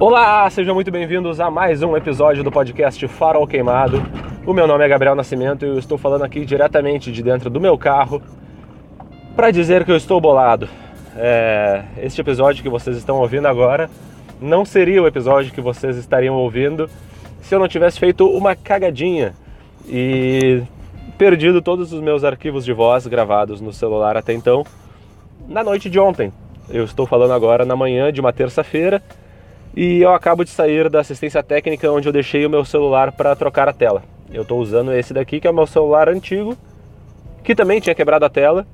Olá, sejam muito bem-vindos a mais um episódio do podcast Farol Queimado. O meu nome é Gabriel Nascimento e eu estou falando aqui diretamente de dentro do meu carro para dizer que eu estou bolado. É, este episódio que vocês estão ouvindo agora não seria o episódio que vocês estariam ouvindo se eu não tivesse feito uma cagadinha e perdido todos os meus arquivos de voz gravados no celular até então na noite de ontem. Eu estou falando agora na manhã de uma terça-feira e eu acabo de sair da assistência técnica onde eu deixei o meu celular para trocar a tela. Eu estou usando esse daqui que é o meu celular antigo, que também tinha quebrado a tela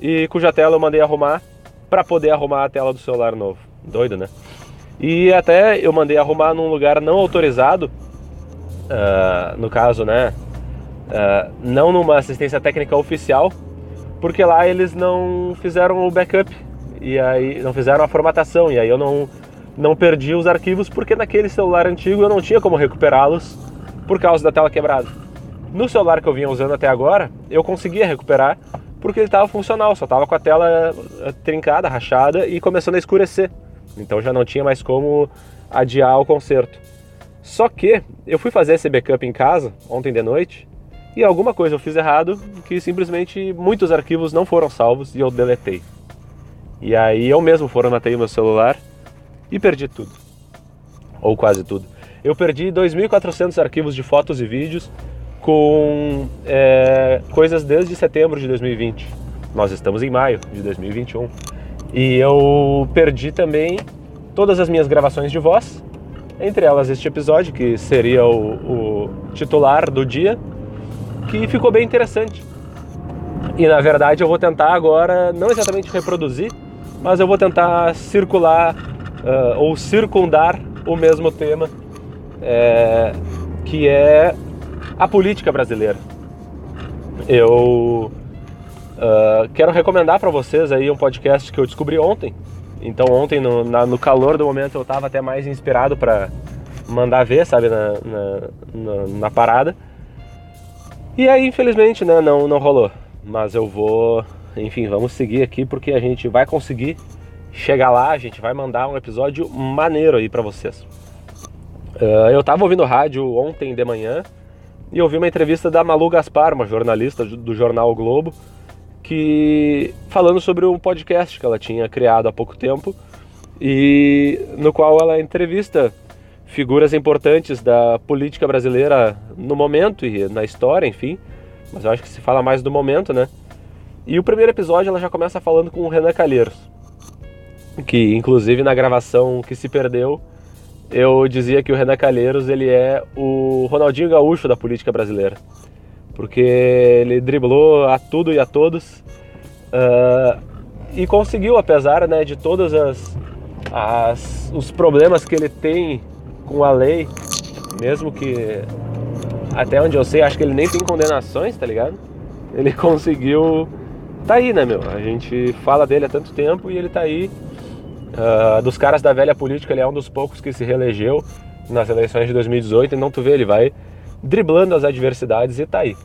e cuja tela eu mandei arrumar para poder arrumar a tela do celular novo. Doido, né? E até eu mandei arrumar num lugar não autorizado, uh, no caso, né? Uh, não numa assistência técnica oficial, porque lá eles não fizeram o backup e aí não fizeram a formatação e aí eu não não perdi os arquivos porque naquele celular antigo eu não tinha como recuperá-los por causa da tela quebrada. No celular que eu vinha usando até agora, eu conseguia recuperar porque ele estava funcional, só estava com a tela eh, trincada, rachada e começando a escurecer. Então já não tinha mais como adiar o conserto. Só que eu fui fazer esse backup em casa ontem de noite e alguma coisa eu fiz errado que simplesmente muitos arquivos não foram salvos e eu deletei. E aí eu mesmo formatei o meu celular e perdi tudo. Ou quase tudo. Eu perdi 2.400 arquivos de fotos e vídeos com é, coisas desde setembro de 2020. Nós estamos em maio de 2021. E eu perdi também todas as minhas gravações de voz, entre elas este episódio, que seria o, o titular do dia, que ficou bem interessante. E na verdade eu vou tentar agora, não exatamente reproduzir, mas eu vou tentar circular uh, ou circundar o mesmo tema, é, que é a política brasileira. Eu uh, quero recomendar para vocês aí um podcast que eu descobri ontem. Então ontem no, na, no calor do momento eu estava até mais inspirado para mandar ver, sabe, na, na, na, parada. E aí, infelizmente, né, não, não rolou. Mas eu vou, enfim, vamos seguir aqui porque a gente vai conseguir chegar lá, a gente vai mandar um episódio maneiro aí para vocês. Uh, eu tava ouvindo rádio ontem de manhã e ouvi uma entrevista da Malu Gaspar, uma jornalista do jornal o Globo, que falando sobre um podcast que ela tinha criado há pouco tempo e no qual ela entrevista figuras importantes da política brasileira no momento e na história, enfim. Mas eu acho que se fala mais do momento, né? E o primeiro episódio ela já começa falando com o Renan Calheiros que inclusive na gravação que se perdeu, eu dizia que o Renan Calheiros ele é o Ronaldinho Gaúcho da política brasileira, porque ele driblou a tudo e a todos uh, e conseguiu, apesar né, de todos as, as, os problemas que ele tem com a lei, mesmo que até onde eu sei, acho que ele nem tem condenações, tá ligado? Ele conseguiu. Tá aí, né, meu? A gente fala dele há tanto tempo e ele tá aí Uh, dos caras da velha política, ele é um dos poucos que se reelegeu nas eleições de 2018, então tu vê, ele vai driblando as adversidades e tá aí.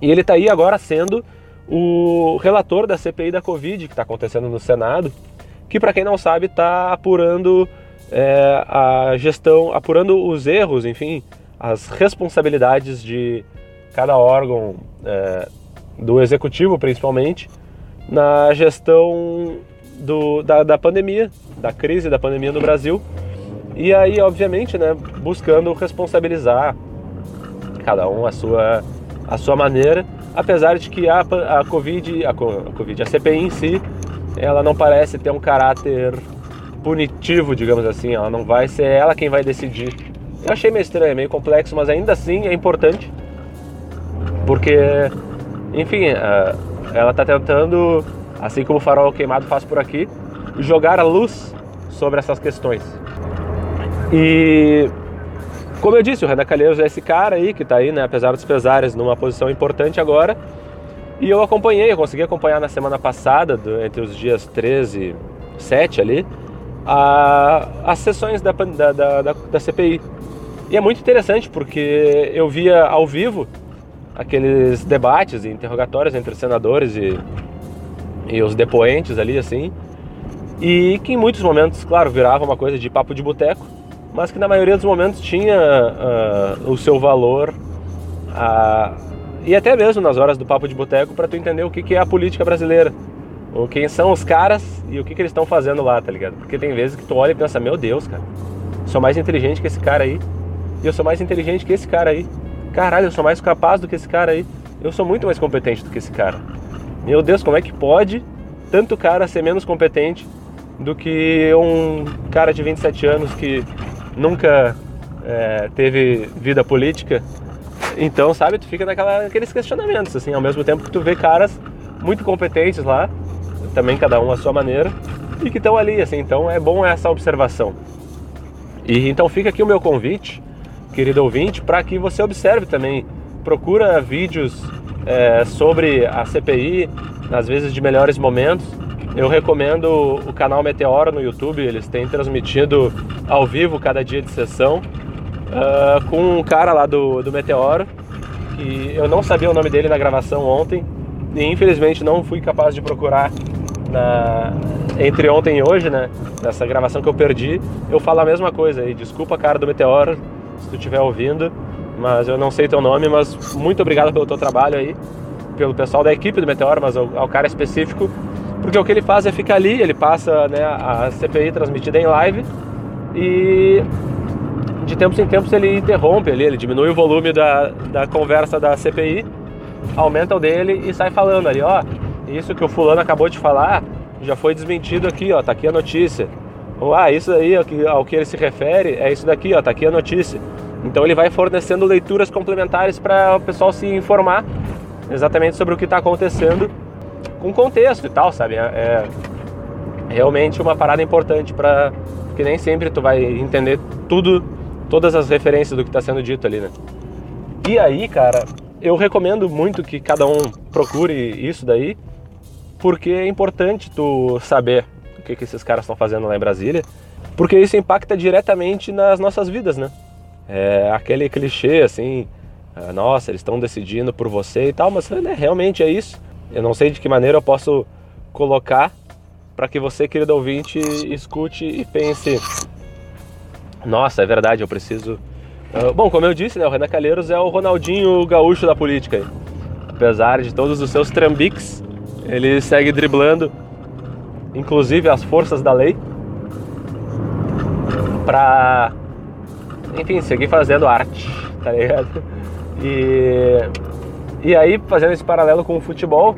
E ele tá aí agora sendo o relator da CPI da Covid, que está acontecendo no Senado, que para quem não sabe está apurando é, a gestão, apurando os erros, enfim, as responsabilidades de cada órgão é, do executivo, principalmente, na gestão do, da, da pandemia, da crise da pandemia no Brasil. E aí, obviamente, né, buscando responsabilizar cada um a sua, a sua maneira, apesar de que a, a, COVID, a, a COVID, a CPI em si, ela não parece ter um caráter punitivo, digamos assim, ela não vai ser ela quem vai decidir. Eu achei meio estranho, meio complexo, mas ainda assim é importante, porque, enfim, ela está tentando assim como o Farol Queimado faz por aqui, jogar a luz sobre essas questões. E como eu disse, o Renan Calheiros é esse cara aí que está aí, né, apesar dos pesares, numa posição importante agora. E eu acompanhei, eu consegui acompanhar na semana passada, do, entre os dias 13 e 7 ali, a, as sessões da, da, da, da CPI. E é muito interessante porque eu via ao vivo aqueles debates e interrogatórios entre senadores e e os depoentes ali, assim. e que em muitos momentos, claro, virava uma coisa de papo de boteco, mas que na maioria dos momentos tinha uh, o seu valor uh, e até mesmo nas horas do papo de boteco para tu entender o que, que é a política brasileira, ou quem são os caras e o que, que eles estão fazendo lá, tá ligado? Porque tem vezes que tu olha e pensa, meu Deus, cara, sou mais inteligente que esse cara aí, e eu sou mais inteligente que esse cara aí, caralho, eu sou mais capaz do que esse cara aí, eu sou muito mais competente do que esse cara. Meu Deus, como é que pode tanto cara ser menos competente do que um cara de 27 anos que nunca é, teve vida política. Então, sabe, tu fica naquela, naqueles questionamentos, assim, ao mesmo tempo que tu vê caras muito competentes lá, também cada um à sua maneira, e que estão ali, assim, então é bom essa observação. E então fica aqui o meu convite, querido ouvinte, para que você observe também, procura vídeos é, sobre a CPI, às vezes de melhores momentos, eu recomendo o canal Meteoro no YouTube, eles têm transmitido ao vivo cada dia de sessão uh, com um cara lá do, do Meteoro, que eu não sabia o nome dele na gravação ontem e infelizmente não fui capaz de procurar na, entre ontem e hoje, né? Nessa gravação que eu perdi, eu falo a mesma coisa e desculpa cara do Meteoro se tu estiver ouvindo, mas eu não sei teu nome, mas muito obrigado pelo teu trabalho aí, pelo pessoal da equipe do Meteoro, mas ao, ao cara específico porque o que ele faz é ficar ali, ele passa né, a CPI transmitida em live e de tempos em tempos ele interrompe ali, ele diminui o volume da, da conversa da CPI, aumenta o dele e sai falando ali, ó, isso que o fulano acabou de falar já foi desmentido aqui, ó, tá aqui a notícia. Ou, ah, isso aí ao que, ao que ele se refere é isso daqui, ó, tá aqui a notícia. Então ele vai fornecendo leituras complementares para o pessoal se informar exatamente sobre o que está acontecendo com contexto e tal, sabe? É, é realmente uma parada importante para porque nem sempre tu vai entender tudo, todas as referências do que está sendo dito ali, né? E aí, cara, eu recomendo muito que cada um procure isso daí, porque é importante tu saber o que, que esses caras estão fazendo lá em Brasília, porque isso impacta diretamente nas nossas vidas, né? É aquele clichê assim, ah, nossa, eles estão decidindo por você e tal, mas né, realmente é isso. Eu não sei de que maneira eu posso colocar para que você, querido ouvinte, escute e pense: nossa, é verdade, eu preciso. Uh, bom, como eu disse, né, o Renan Calheiros é o Ronaldinho gaúcho da política. Apesar de todos os seus trambiques, ele segue driblando, inclusive as forças da lei, para, enfim, seguir fazendo arte, tá ligado? E e aí, fazendo esse paralelo com o futebol,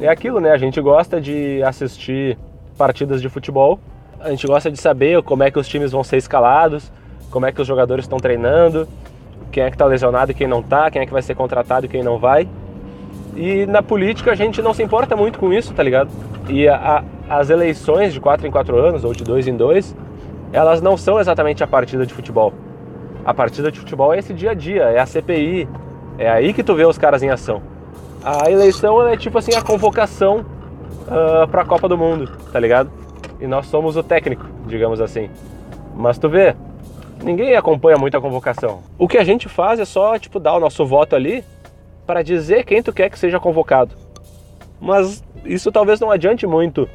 é aquilo, né? A gente gosta de assistir partidas de futebol, a gente gosta de saber como é que os times vão ser escalados, como é que os jogadores estão treinando, quem é que está lesionado e quem não está, quem é que vai ser contratado e quem não vai. E na política a gente não se importa muito com isso, tá ligado? E a, a, as eleições de 4 em 4 anos, ou de 2 em 2, elas não são exatamente a partida de futebol. A partida de futebol é esse dia a dia, é a CPI, é aí que tu vê os caras em ação. A eleição é tipo assim a convocação uh, ah, para a Copa do Mundo, tá ligado? E nós somos o técnico, digamos assim. Mas tu vê, ninguém acompanha muito a convocação. O que a gente faz é só tipo dar o nosso voto ali para dizer quem tu quer que seja convocado. Mas isso talvez não adiante muito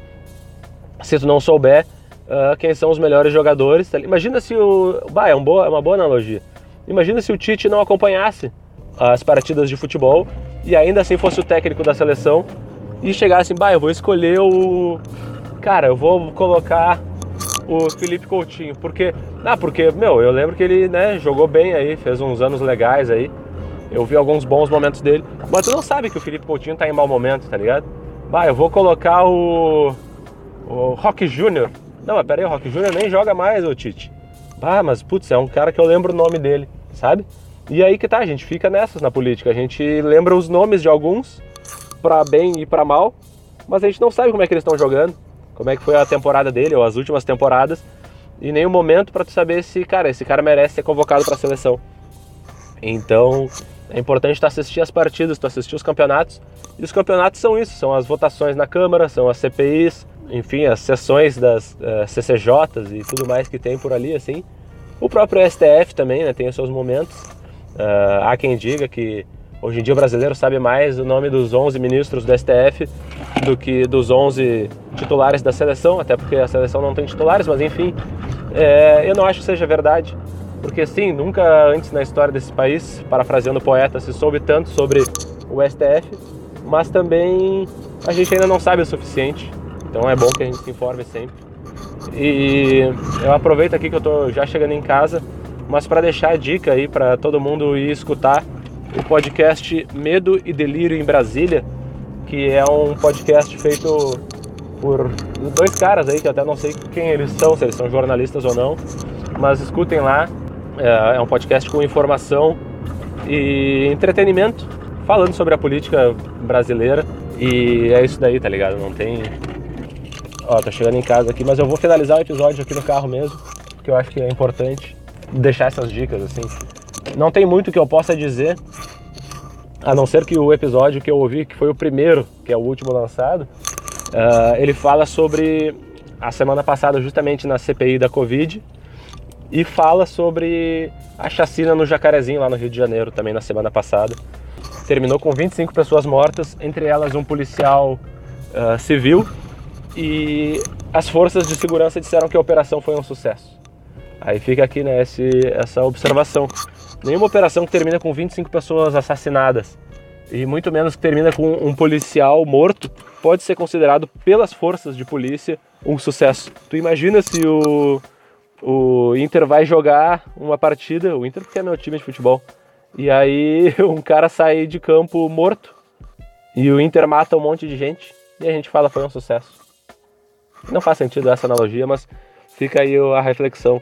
se tu não souber uh, quem são os melhores jogadores. Tá Imagina se o. Bah, é, um boa, é uma boa analogia. Imagina se o Tite não acompanhasse as partidas de futebol e ainda assim fosse o técnico da seleção e chegasse, bah, eu vou escolher o. Cara, eu vou colocar o Felipe Coutinho. Porque. Ah, porque, meu, eu lembro que ele, né, jogou bem aí, fez uns anos legais aí. Eu vi alguns bons momentos dele. Mas tu não sabe que o Felipe Coutinho tá em mau momento, tá ligado? Bah, eu vou colocar o. O Rock Júnior. Não, mas pera aí, o Rock Júnior nem joga mais, o Tite. Bah, mas putz, é um cara que eu lembro o nome dele, sabe? E aí que tá, a gente fica nessas na política. A gente lembra os nomes de alguns, para bem e para mal, mas a gente não sabe como é que eles estão jogando, como é que foi a temporada dele ou as últimas temporadas, e nem o momento para tu saber se, cara, esse cara merece ser convocado para a seleção. Então, é importante tu assistir as partidas, tu assistir os campeonatos. E os campeonatos são isso, são as votações na Câmara, são as CPIs, enfim, as sessões das uh, eh, CCJs e tudo mais que tem por ali, assim. O próprio STF também, né, tem os seus momentos. Uh, há quem diga que hoje em dia o brasileiro sabe mais o nome dos 11 ministros do STF do que dos 11 titulares da seleção, até porque a seleção não tem titulares, mas enfim, é, eu não acho que seja verdade, porque sim, nunca antes na história desse país, parafraseando o poeta, se soube tanto sobre o STF, mas também a gente ainda não sabe o suficiente, então é bom que a gente se informe sempre. E eu aproveito aqui que eu estou já chegando em casa, mas para deixar a dica aí para todo mundo ir escutar o podcast Medo e Delírio em Brasília, que é um podcast feito por dois caras aí, que até não sei quem eles são, se eles são jornalistas ou não, mas escutem lá. É, é um podcast com informação e entretenimento, falando sobre a política brasileira. E é isso daí, tá ligado? Não tem. Ó, tô chegando em casa aqui, mas eu vou finalizar o episódio aqui no carro mesmo, porque eu acho que é importante deixar essas dicas assim. Não tem muito que eu possa dizer, a não ser que o episódio que eu ouvi, que foi o primeiro, que é o último lançado, uh, ele fala sobre a semana passada, justamente na CPI da Covid, e fala sobre a chacina no Jacarezinho, lá no Rio de Janeiro, também na semana passada. Terminou com 25 pessoas mortas, entre elas um policial uh, civil, e as forças de segurança disseram que a operação foi um sucesso. Aí fica aqui né, esse, essa observação. Nenhuma operação que termina com 25 pessoas assassinadas e muito menos que termina com um policial morto pode ser considerado pelas forças de polícia um sucesso. Tu imagina se o, o Inter vai jogar uma partida, o Inter porque é meu time de futebol, e aí um cara sai de campo morto e o Inter mata um monte de gente e a gente fala foi um sucesso. Não faz sentido essa analogia, mas fica aí a reflexão.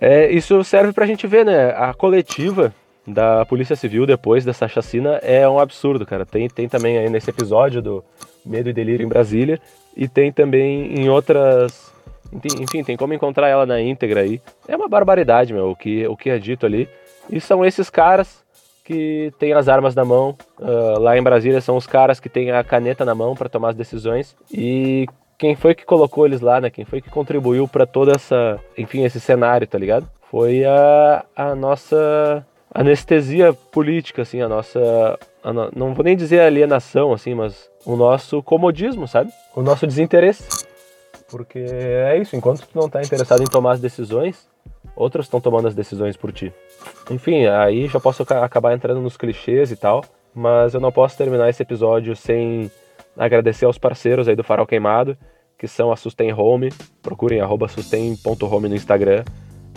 É, isso serve para a gente ver, né? A coletiva da Polícia Civil depois dessa chacina é um absurdo, cara. Tem, tem também aí nesse episódio do Medo e Delírio em Brasília e tem também em outras. Enfim, tem como encontrar ela na íntegra aí. É uma barbaridade, meu, o que, o que é dito ali. E são esses caras que têm as armas na mão. Uh, lá em Brasília são os caras que têm a caneta na mão para tomar as decisões e quem foi que colocou eles lá, né? Quem foi que contribuiu para toda essa, enfim, esse cenário, tá ligado? Foi a, a nossa anestesia política, assim, a nossa, a no, não vou nem dizer alienação, assim, mas o nosso comodismo, sabe? O nosso desinteresse. Porque é isso, enquanto tu não tá interessado em tomar as decisões, outros estão tomando as decisões por ti. Enfim, aí já posso acabar entrando nos clichês e tal, mas eu não posso terminar esse episódio sem agradecer aos parceiros aí do Farol Queimado, que são a Sustain Home. Procurem sustain.home no Instagram.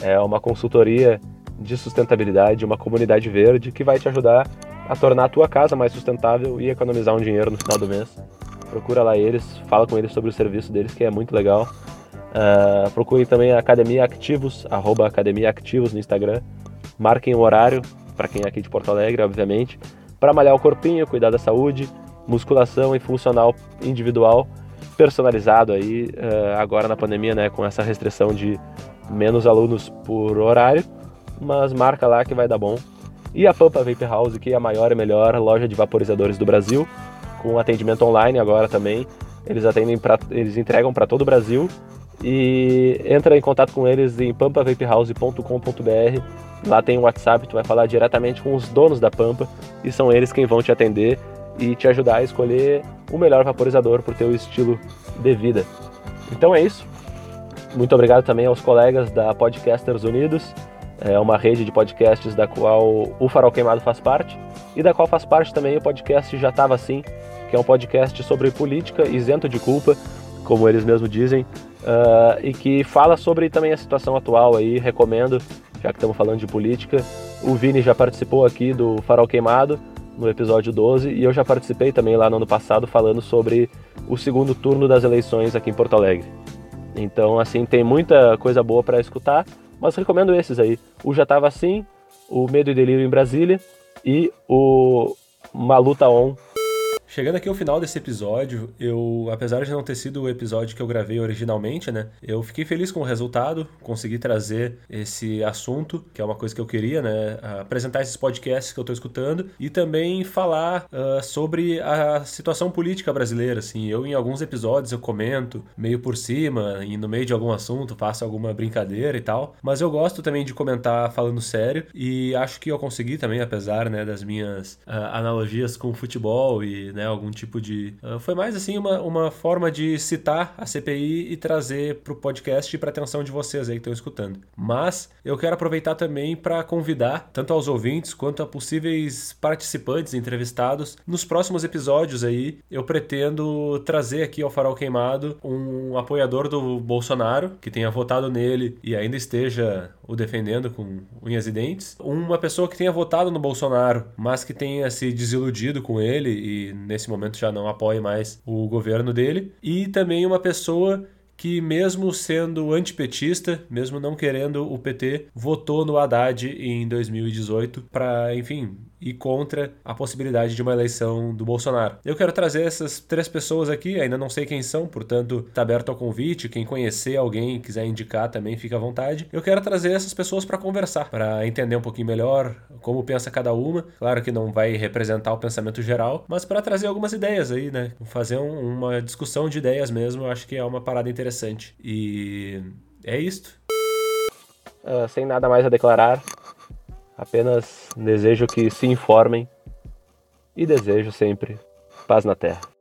É uma consultoria de sustentabilidade, uma comunidade verde que vai te ajudar a tornar a tua casa mais sustentável e economizar um dinheiro no final do mês. Procura lá eles, fala com eles sobre o serviço deles, que é muito legal. Uh, procurem também a Academia Ativos, arroba Academia Ativos no Instagram. Marquem o horário, para quem é aqui de Porto Alegre, obviamente, para malhar o corpinho, cuidar da saúde musculação e funcional individual personalizado aí uh, agora na pandemia, né, com essa restrição de menos alunos por horário, mas marca lá que vai dar bom. E a Pampa Vape House, que é a maior e melhor loja de vaporizadores do Brasil, com atendimento online agora também. Eles atendem eles entregam para todo o Brasil e entra em contato com eles em pampavapehouse.com.br. Lá tem um WhatsApp, tu vai falar diretamente com os donos da Pampa e são eles quem vão te atender e te ajudar a escolher o melhor vaporizador para o teu estilo de vida. Então é isso. Muito obrigado também aos colegas da Podcasters Unidos, é uma rede de podcasts da qual o Farol Queimado faz parte e da qual faz parte também o podcast Já Tava Assim, que é um podcast sobre política isento de culpa, como eles mesmos dizem, uh, e que fala sobre também a situação atual aí, recomendo, já que estamos falando de política. O Vini já participou aqui do Farol Queimado, no episódio 12, e eu já participei também lá no ano passado falando sobre o segundo turno das eleições aqui em Porto Alegre. Então, assim, tem muita coisa boa para escutar, mas recomendo esses aí. O Já Tava Assim, o Medo e Delírio em Brasília e o Maluta On Chegando aqui ao final desse episódio, eu, apesar de não ter sido o episódio que eu gravei originalmente, né, eu fiquei feliz com o resultado, consegui trazer esse assunto, que é uma coisa que eu queria, né, apresentar esses podcasts que eu estou escutando e também falar uh, sobre a situação política brasileira, assim, eu em alguns episódios eu comento meio por cima e no meio de algum assunto faço alguma brincadeira e tal, mas eu gosto também de comentar falando sério e acho que eu consegui também, apesar, né, das minhas uh, analogias com o futebol e né, algum tipo de. Uh, foi mais assim uma, uma forma de citar a CPI e trazer para o podcast e para atenção de vocês aí que estão escutando. Mas eu quero aproveitar também para convidar tanto aos ouvintes quanto a possíveis participantes entrevistados nos próximos episódios aí. Eu pretendo trazer aqui ao Farol Queimado um apoiador do Bolsonaro que tenha votado nele e ainda esteja o defendendo com unhas e dentes, uma pessoa que tenha votado no Bolsonaro, mas que tenha se desiludido com ele e nesse momento já não apoie mais o governo dele, e também uma pessoa que, mesmo sendo antipetista, mesmo não querendo o PT, votou no Haddad em 2018 para, enfim, e contra a possibilidade de uma eleição do Bolsonaro. Eu quero trazer essas três pessoas aqui, ainda não sei quem são, portanto, está aberto ao convite. Quem conhecer alguém, quiser indicar também, fica à vontade. Eu quero trazer essas pessoas para conversar, para entender um pouquinho melhor como pensa cada uma. Claro que não vai representar o pensamento geral, mas para trazer algumas ideias aí, né? Fazer um, uma discussão de ideias mesmo, eu acho que é uma parada interessante. E é isto. Uh, sem nada mais a declarar, Apenas desejo que se informem e desejo sempre paz na Terra.